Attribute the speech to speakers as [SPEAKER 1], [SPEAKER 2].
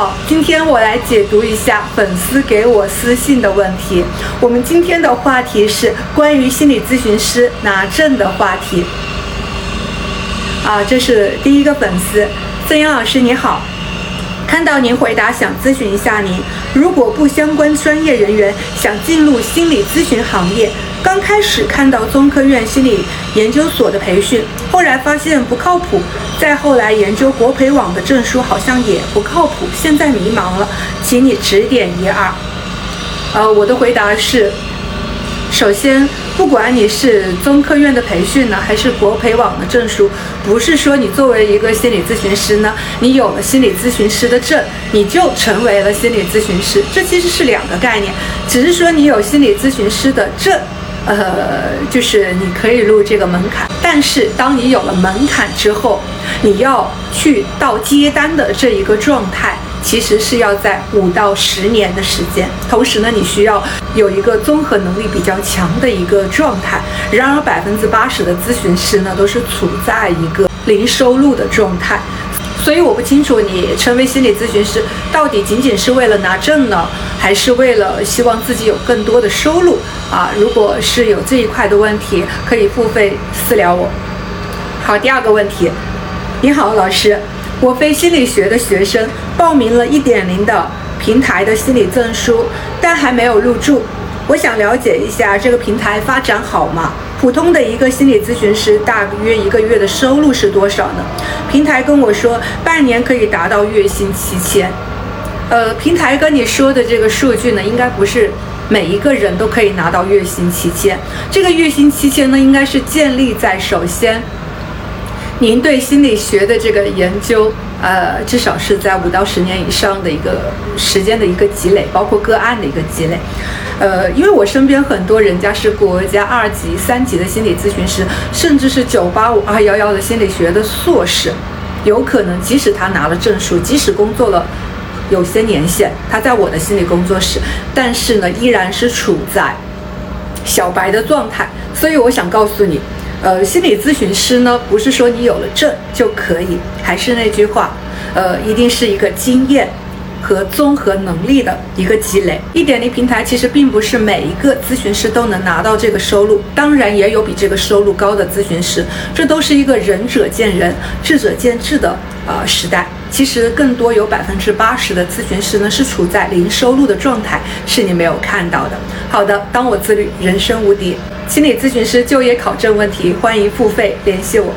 [SPEAKER 1] 好，今天我来解读一下粉丝给我私信的问题。我们今天的话题是关于心理咨询师拿证的话题。啊，这是第一个粉丝，孙阳老师你好，看到您回答，想咨询一下您，如果不相关专业人员想进入心理咨询行业。刚开始看到中科院心理研究所的培训，后来发现不靠谱，再后来研究国培网的证书好像也不靠谱，现在迷茫了，请你指点一二。呃，我的回答是，首先，不管你是中科院的培训呢，还是国培网的证书，不是说你作为一个心理咨询师呢，你有了心理咨询师的证，你就成为了心理咨询师，这其实是两个概念，只是说你有心理咨询师的证。呃，就是你可以入这个门槛，但是当你有了门槛之后，你要去到接单的这一个状态，其实是要在五到十年的时间。同时呢，你需要有一个综合能力比较强的一个状态。然而，百分之八十的咨询师呢，都是处在一个零收入的状态。所以我不清楚你成为心理咨询师到底仅仅是为了拿证呢，还是为了希望自己有更多的收入啊？如果是有这一块的问题，可以付费私聊我。好，第二个问题，你好，老师，我非心理学的学生，报名了一点零的平台的心理证书，但还没有入驻，我想了解一下这个平台发展好吗？普通的一个心理咨询师大约一个月的收入是多少呢？平台跟我说半年可以达到月薪七千。呃，平台跟你说的这个数据呢，应该不是每一个人都可以拿到月薪七千。这个月薪七千呢，应该是建立在首先您对心理学的这个研究，呃，至少是在五到十年以上的一个时间的一个积累，包括个案的一个积累。呃，因为我身边很多人家是国家二级、三级的心理咨询师，甚至是九八五、二幺幺的心理学的硕士，有可能即使他拿了证书，即使工作了有些年限，他在我的心理工作室，但是呢，依然是处在小白的状态。所以我想告诉你，呃，心理咨询师呢，不是说你有了证就可以，还是那句话，呃，一定是一个经验。和综合能力的一个积累，一点零平台其实并不是每一个咨询师都能拿到这个收入，当然也有比这个收入高的咨询师，这都是一个仁者见仁，智者见智的呃时代。其实更多有百分之八十的咨询师呢是处在零收入的状态，是你没有看到的。好的，当我自律，人生无敌。心理咨询师就业考证问题，欢迎付费联系我。